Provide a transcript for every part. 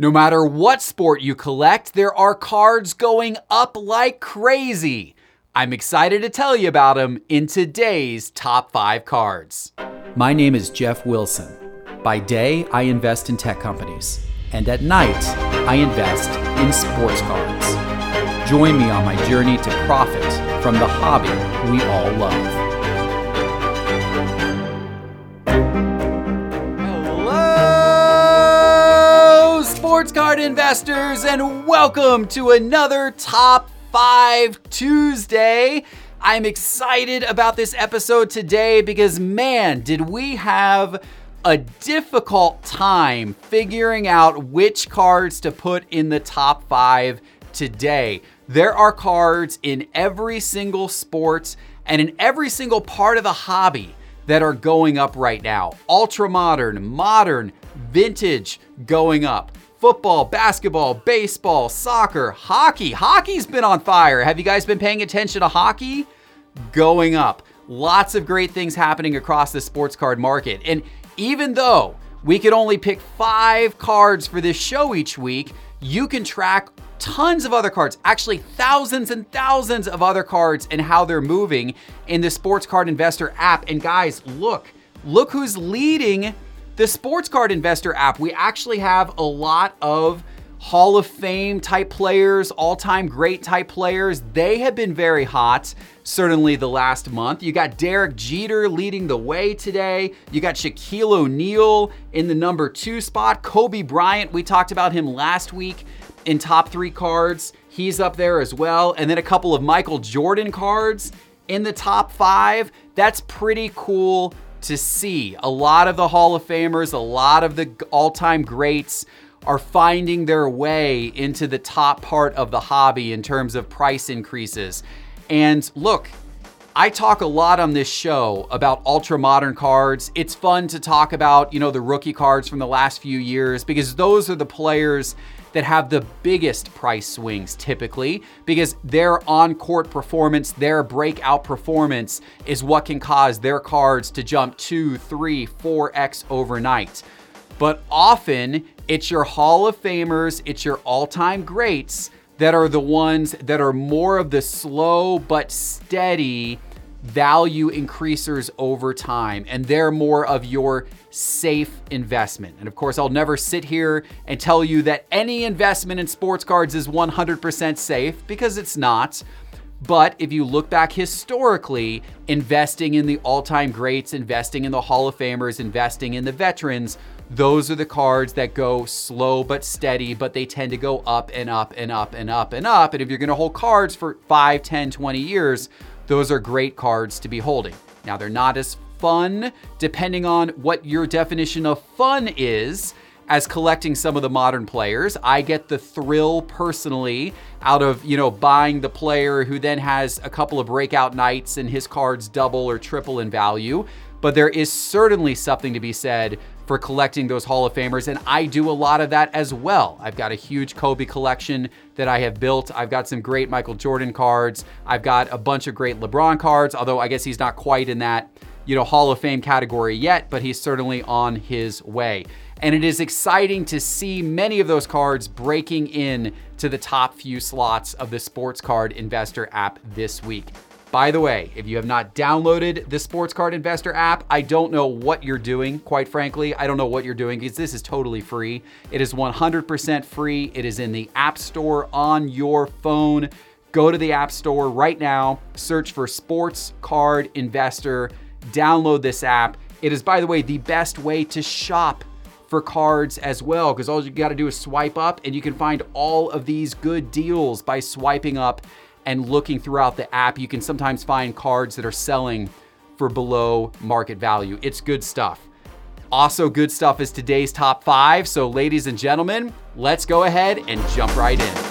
No matter what sport you collect, there are cards going up like crazy. I'm excited to tell you about them in today's top five cards. My name is Geoff Wilson. By day, I invest in tech companies, and at night, I invest in sports cards. Join me on my journey to profit from the hobby we all love. Sports card investors, and welcome to another Top 5 Tuesday. I'm excited about this episode today because, man, did we have a difficult time figuring out which cards to put in the top five today. There are cards in every single sport and in every single part of the hobby that are going up right now. Ultra modern, modern, vintage going up. Football, basketball, baseball, soccer, hockey. Hockey's been on fire. Have you guys been paying attention to hockey? Going up. Lots of great things happening across the sports card market. And even though we could only pick five cards for this show each week, you can track tons of other cards, actually thousands and thousands of other cards and how they're moving in the Sports Card Investor app. And guys, look, look who's leading the Sports Card Investor app. We actually have a lot of Hall of Fame type players, all time great type players. They have been very hot, certainly the last month. You got Derek Jeter leading the way today. You got Shaquille O'Neal in the number two spot. Kobe Bryant, we talked about him last week in top three cards. He's up there as well. And then a couple of Michael Jordan cards in the top five. That's pretty cool to see. A lot of the Hall of Famers, a lot of the all time greats are finding their way into the top part of the hobby in terms of price increases. And look, I talk a lot on this show about ultra modern cards. It's fun to talk about, you know, the rookie cards from the last few years because those are the players that have the biggest price swings typically because their on court performance, their breakout performance is what can cause their cards to jump two, three, four X overnight. But often it's your Hall of Famers, it's your all time greats that are the ones that are more of the slow but steady value increasers over time, and they're more of your safe investment. And of course, I'll never sit here and tell you that any investment in sports cards is 100% safe because it's not. But if you look back historically, investing in the all time greats, investing in the Hall of Famers, investing in the veterans, those are the cards that go slow but steady, but they tend to go up and up and up and up and up. And if you're going to hold cards for 5, 10, 20 years, those are great cards to be holding. Now, they're not as fun, depending on what your definition of fun is. As collecting some of the modern players, I get the thrill personally out of, you know, buying the player who then has a couple of breakout nights and his cards double or triple in value. But there is certainly something to be said for collecting those Hall of Famers, and I do a lot of that as well. I've got a huge Kobe collection that I have built. I've got some great Michael Jordan cards. I've got a bunch of great LeBron cards, although I guess he's not quite in that you know, Hall of Fame category yet, but he's certainly on his way. And it is exciting to see many of those cards breaking in to the top few slots of the Sports Card Investor app this week. By the way, if you have not downloaded the Sports Card Investor app, I don't know what you're doing, quite frankly. I don't know what you're doing because this is totally free. It is 100% free. It is in the App Store on your phone. Go to the App Store right now, search for Sports Card Investor download this app. It is, by the way, the best way to shop for cards as well, because all you got to do is swipe up and you can find all of these good deals by swiping up and looking throughout the app. You can sometimes find cards that are selling for below market value. It's good stuff. Also, good stuff is today's top five. So, ladies and gentlemen, let's go ahead and jump right in.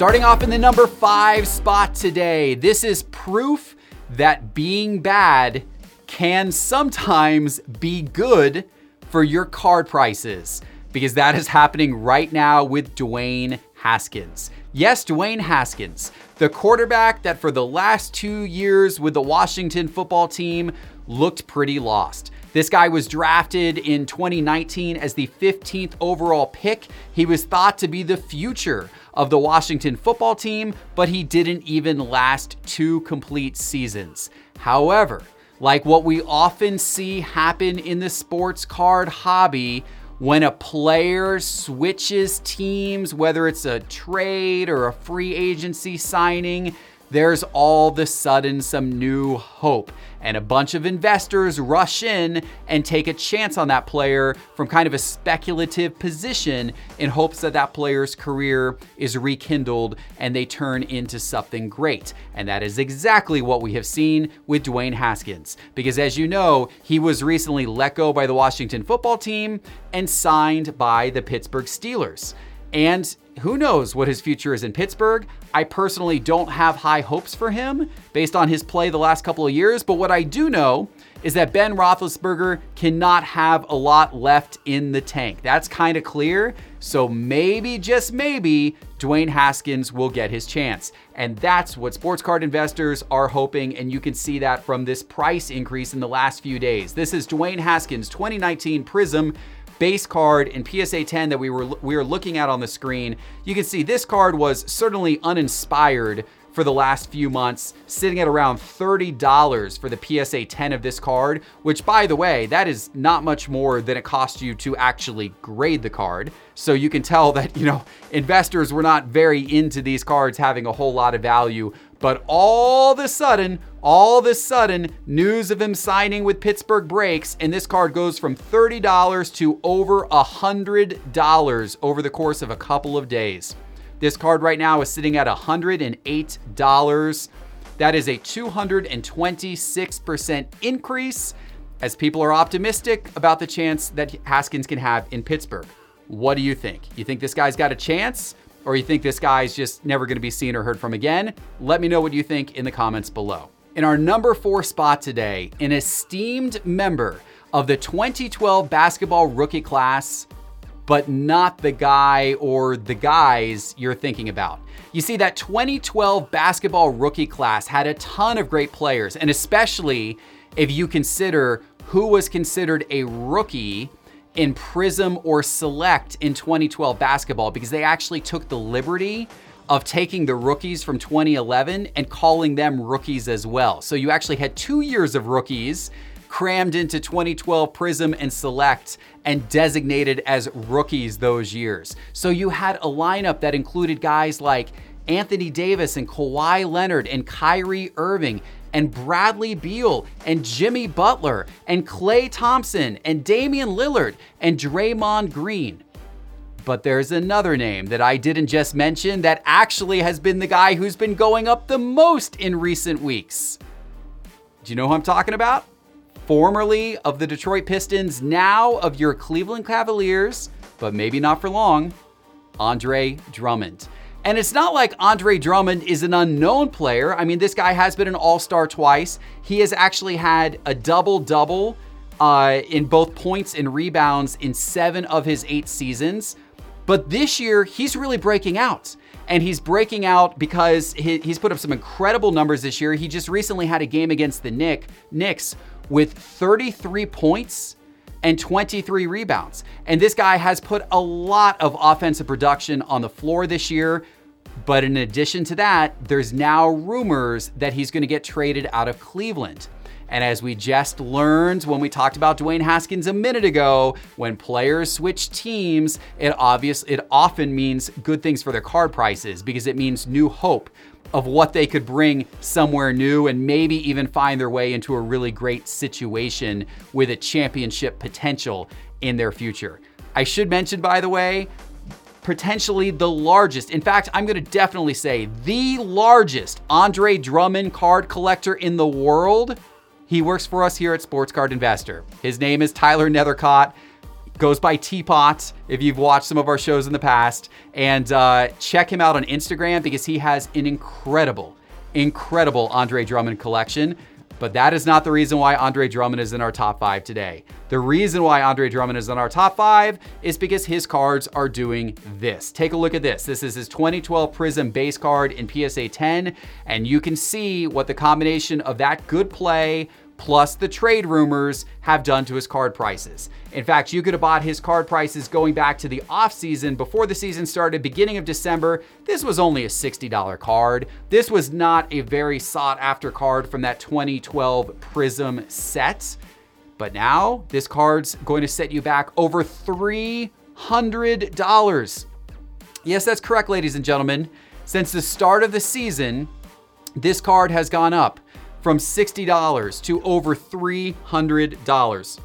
Starting off in the number five spot today, this is proof that being bad can sometimes be good for your card prices because that is happening right now with Dwayne Haskins. Yes, Dwayne Haskins, the quarterback that for the last two years with the Washington football team looked pretty lost. This guy was drafted in 2019 as the 15th overall pick. He was thought to be the future of the Washington football team, but he didn't even last two complete seasons. However, like what we often see happen in the sports card hobby, when a player switches teams, whether it's a trade or a free agency signing, there's all of a sudden some new hope. And a bunch of investors rush in and take a chance on that player from kind of a speculative position in hopes that that player's career is rekindled and they turn into something great. And that is exactly what we have seen with Dwayne Haskins. Because as you know, he was recently let go by the Washington football team and signed by the Pittsburgh Steelers. And who knows what his future is in Pittsburgh? I personally don't have high hopes for him based on his play the last couple of years, but what I do know is that Ben Roethlisberger cannot have a lot left in the tank. That's kind of clear. So maybe, just maybe, Dwayne Haskins will get his chance. And that's what sports card investors are hoping. And you can see that from this price increase in the last few days. This is Dwayne Haskins 2019 Prism base card in PSA 10 that we were we were looking at on the screen, you can see this card was certainly uninspired for the last few months, sitting at around $30 for the PSA 10 of this card, which by the way, that is not much more than it cost you to actually grade the card. So you can tell that, you know, investors were not very into these cards having a whole lot of value but all of a sudden, all of a sudden, news of him signing with Pittsburgh breaks, and this card goes from $30 to over $100 over the course of a couple of days. This card right now is sitting at $108. That is a 226% increase as people are optimistic about the chance that Haskins can have in Pittsburgh. What do you think? You think this guy's got a chance? Or you think this guy's just never to be seen or heard from again, let me know what you think in the comments below. In our number four spot today, an esteemed member of the 2012 basketball rookie class, but not the guy or the guys you're thinking about. You see, that 2012 basketball rookie class had a ton of great players, and especially if you consider who was considered a rookie in Prism or Select in 2012 basketball because they actually took the liberty of taking the rookies from 2011 and calling them rookies as well. So you actually had two years of rookies crammed into 2012 Prism and Select and designated as rookies those years. So you had a lineup that included guys like Anthony Davis and Kawhi Leonard and Kyrie Irving and Bradley Beal and Jimmy Butler and Klay Thompson and Damian Lillard and Draymond Green. But there's another name that I didn't just mention that actually has been the guy who's been going up the most in recent weeks. Do you know who I'm talking about? Formerly of the Detroit Pistons, now of your Cleveland Cavaliers, but maybe not for long, Andre Drummond. And it's not like Andre Drummond is an unknown player. I mean, this guy has been an all star twice. He has actually had a double double uh, in both points and rebounds in seven of his eight seasons. But this year, he's really breaking out. And he's breaking out because he, he's put up some incredible numbers this year. He just recently had a game against the Nick, Knicks with 33 points and 23 rebounds. And this guy has put a lot of offensive production on the floor this year. But in addition to that, there's now rumors that he's going to get traded out of Cleveland. And as we just learned when we talked about Dwayne Haskins a minute ago, when players switch teams, it obvious it often means good things for their card prices because it means new hope of what they could bring somewhere new and maybe even find their way into a really great situation with a championship potential in their future. I should mention, by the way, potentially the largest, in fact, I'm gonna definitely say the largest Andre Drummond card collector in the world. He works for us here at Sports Card Investor. His name is Tyler Nethercott goes by Teapot if you've watched some of our shows in the past. And uh, check him out on Instagram because he has an incredible, incredible Andre Drummond collection. But that is not the reason why Andre Drummond is in our top five today. The reason why Andre Drummond is in our top five is because his cards are doing this. Take a look at this. This is his 2012 Prism base card in PSA 10, and you can see what the combination of that good play plus the trade rumors have done to his card prices. In fact, you could have bought his card prices going back to the offseason before the season started, beginning of December. This was only a $60 card. This was not a very sought after card from that 2012 Prism set. But now this card's going to set you back over $300. Yes, that's correct, ladies and gentlemen. Since the start of the season, this card has gone up from $60 to over $300.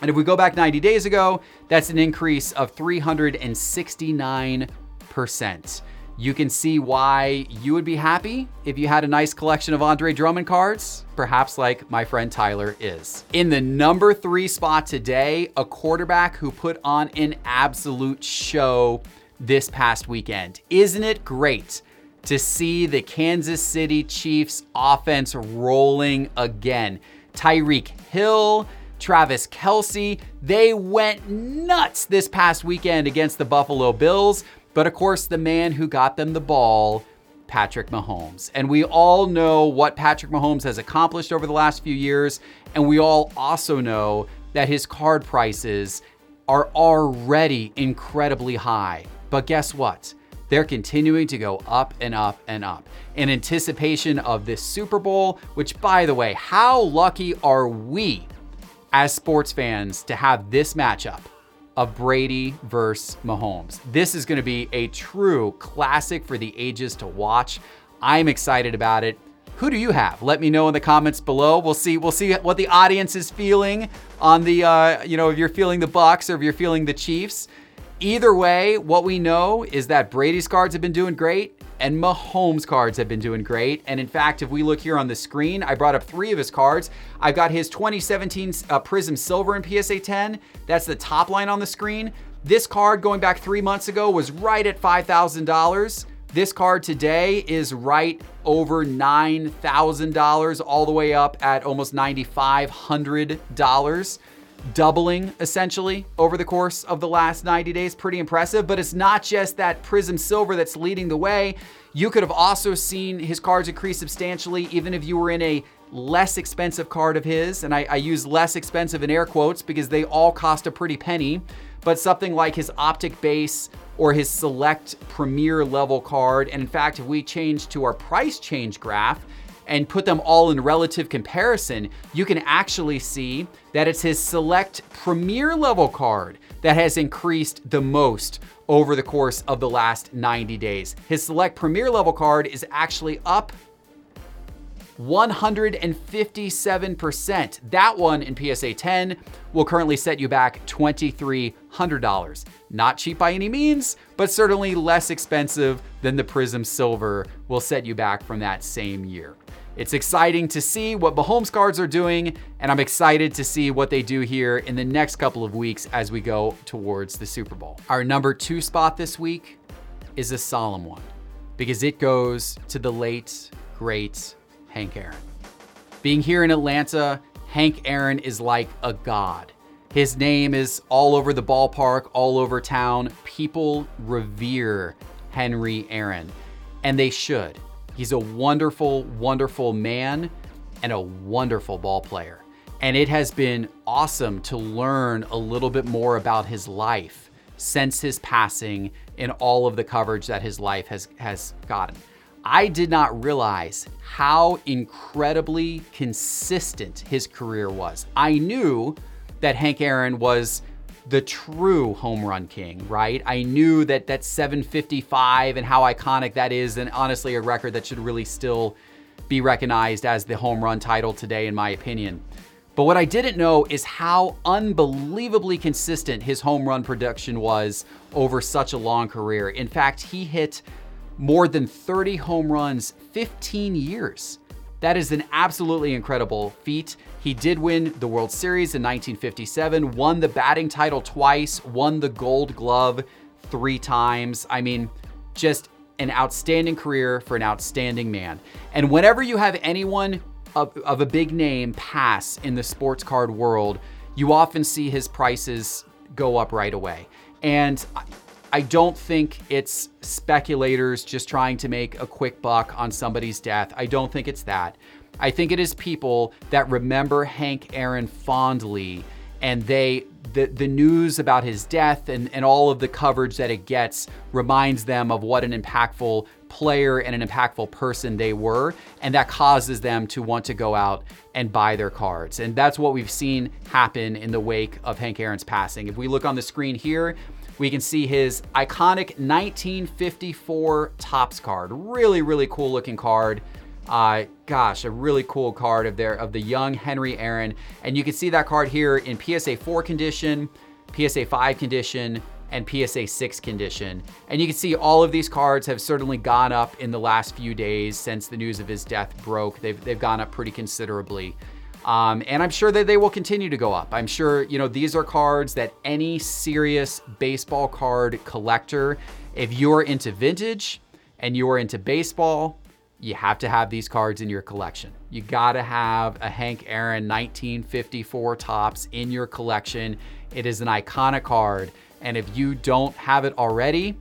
And if we go back 90 days ago, that's an increase of 369%. You can see why you would be happy if you had a nice collection of Andre Drummond cards, perhaps like my friend Tyler is. In the number three spot today, a quarterback who put on an absolute show this past weekend. Isn't it great to see the Kansas City Chiefs offense rolling again? Tyreek Hill, Travis Kelce, they went nuts this past weekend against the Buffalo Bills. But of course, the man who got them the ball, Patrick Mahomes. And we all know what Patrick Mahomes has accomplished over the last few years. And we all also know that his card prices are already incredibly high. But guess what? They're continuing to go up and up and up in anticipation of this Super Bowl, which, by the way, how lucky are we as sports fans to have this matchup of Brady versus Mahomes? This is going to be a true classic for the ages to watch. I'm excited about it. Who do you have? Let me know in the comments below. We'll see. We'll see what the audience is feeling on the. Uh, you know, if you're feeling the Bucs or if you're feeling the Chiefs. Either way, what we know is that Brady's cards have been doing great and Mahomes cards have been doing great. And in fact, if we look here on the screen, I brought up three of his cards. I've got his 2017 uh, Prism Silver in PSA 10. That's the top line on the screen. This card going back three months ago was right at $5,000. This card today is right over $9,000, all the way up at almost $9,500 doubling essentially over the course of the last 90 days. Pretty impressive, but it's not just that Prism Silver that's leading the way. You could have also seen his cards increase substantially even if you were in a less expensive card of his. And I, I use less expensive in air quotes because they all cost a pretty penny. But something like his Optic Base or his Select Premier level card. And in fact, if we change to our price change graph, and put them all in relative comparison, you can actually see that it's his select premier level card that has increased the most over the course of the last 90 days. His select premier level card is actually up 157%. That one in PSA 10 will currently set you back $2,300. Not cheap by any means, but certainly less expensive than the Prism Silver will set you back from that same year. It's exciting to see what Mahomes cards are doing, and I'm excited to see what they do here in the next couple of weeks as we go towards the Super Bowl. Our number two spot this week is a solemn one because it goes to the late, great Hank Aaron. Being here in Atlanta, Hank Aaron is like a god. His name is all over the ballpark, all over town. People revere Henry Aaron, and they should. He's a wonderful, wonderful man and a wonderful ball player. And it has been awesome to learn a little bit more about his life since his passing and all of the coverage that his life has, has gotten. I did not realize how incredibly consistent his career was. I knew that Hank Aaron was the true home run king, right? I knew that that 755 and how iconic that is, and honestly, a record that should really still be recognized as the home run title today, in my opinion. But what I didn't know is how unbelievably consistent his home run production was over such a long career. In fact, he hit more than 30 home runs 15 years. That is an absolutely incredible feat. He did win the World Series in 1957, won the batting title twice, won the gold glove three times. I mean, just an outstanding career for an outstanding man. And whenever you have anyone of, of, a big name pass in the sports card world, you often see his prices go up right away. And I don't think it's speculators just trying to make a quick buck on somebody's death. I don't think it's that. I think it is people that remember Hank Aaron fondly and they the, the news about his death and, and all of the coverage that it gets reminds them of what an impactful player and an impactful person they were. And that causes them to want to go out and buy their cards. And that's what we've seen happen in the wake of Hank Aaron's passing. If we look on the screen here, we can see his iconic 1954 Topps card. Really, really cool looking card. Uh, gosh, a really cool card of there of the young Henry Aaron. And you can see that card here in PSA 4 condition, PSA 5 condition, and PSA 6 condition. And you can see all of these cards have certainly gone up in the last few days since the news of his death broke. They've, they've gone up pretty considerably. Um, and I'm sure that they will continue to go up. I'm sure, you know, these are cards that any serious baseball card collector, if you're into vintage and you're into baseball, you have to have these cards in your collection. You got to have a Hank Aaron 1954 Topps in your collection. It is an iconic card. And if you don't have it already,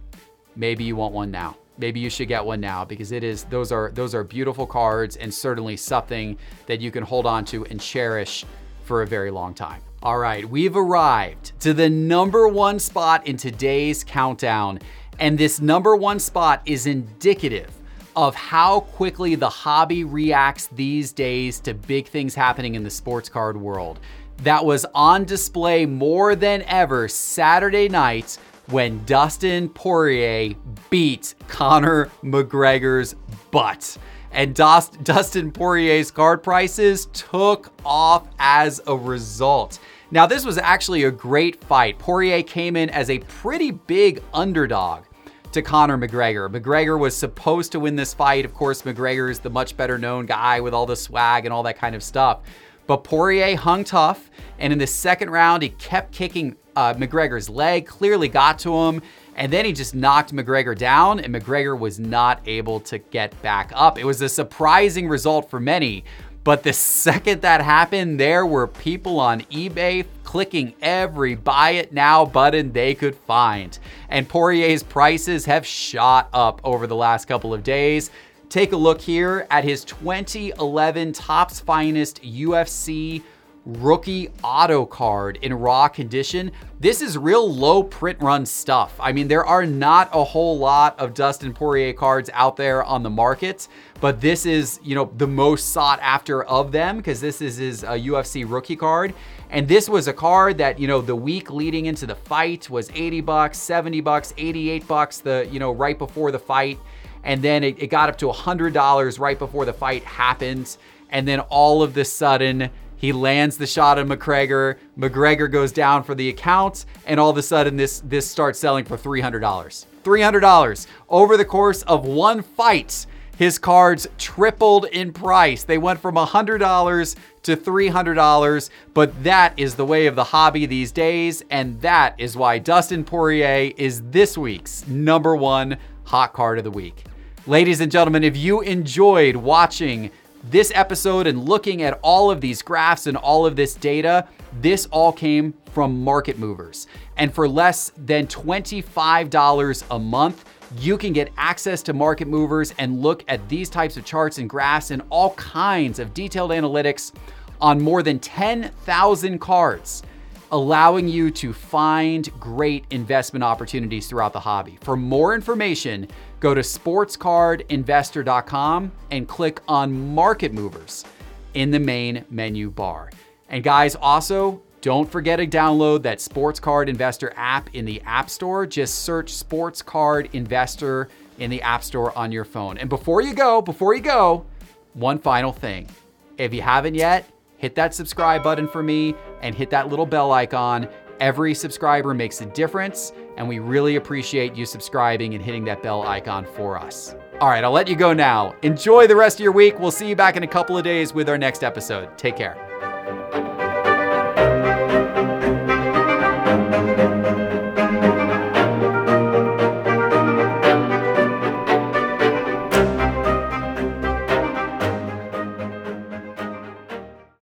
maybe you want one now. Maybe you should get one now because it is those are those are beautiful cards and certainly something that you can hold on to and cherish for a very long time. All right, we've arrived to the number 1 spot in today's countdown and this number 1 spot is indicative of how quickly the hobby reacts these days to big things happening in the sports card world. That was on display more than ever Saturday night when Dustin Poirier beat Conor McGregor's butt. And Dustin Poirier's card prices took off as a result. Now, this was actually a great fight. Poirier came in as a pretty big underdog to Conor McGregor. McGregor was supposed to win this fight. Of course, McGregor is the much better known guy with all the swag and all that kind of stuff. But Poirier hung tough, and in the second round, he kept kicking uh, McGregor's leg, clearly got to him, and then he just knocked McGregor down, and McGregor was not able to get back up. It was a surprising result for many, but the second that happened, there were people on eBay clicking every buy it now button they could find. And Poirier's prices have shot up over the last couple of days. Take a look here at his 2011 Topps Finest UFC rookie auto card in raw condition. This is real low print run stuff. I mean, there are not a whole lot of Dustin Poirier cards out there on the market, but this is, you know, the most sought after of them because this is his uh, UFC rookie card. And this was a card that, you know, the week leading into the fight was 80 bucks, 70 bucks, 88 bucks, the, you know, right before the fight. And then it, it got up to $100 right before the fight happened. And then all of the sudden, he lands the shot on McGregor. McGregor goes down for the account, and all of a sudden, this this starts selling for three hundred dollars. Three hundred dollars over the course of one fight. His cards tripled in price. They went from $100 to $300, but that is the way of the hobby these days, and that is why Dustin Poirier is this week's number one hot card of the week. Ladies and gentlemen, if you enjoyed watching this episode and looking at all of these graphs and all of this data, this all came from Market Movers. And for less than $25 a month, you can get access to Market Movers and look at these types of charts and graphs and all kinds of detailed analytics on more than 10,000 cards, allowing you to find great investment opportunities throughout the hobby. For more information, Go to sportscardinvestor.com and click on Market Movers in the main menu bar. And guys, also, don't forget to download that Sports Card Investor app in the App Store. Just search Sports Card Investor in the App Store on your phone. And before you go, before you go, one final thing. If you haven't yet, hit that subscribe button for me and hit that little bell icon. Every subscriber makes a difference and we really appreciate you subscribing and hitting that bell icon for us. All right, I'll let you go now. Enjoy the rest of your week. We'll see you back in a couple of days with our next episode. Take care.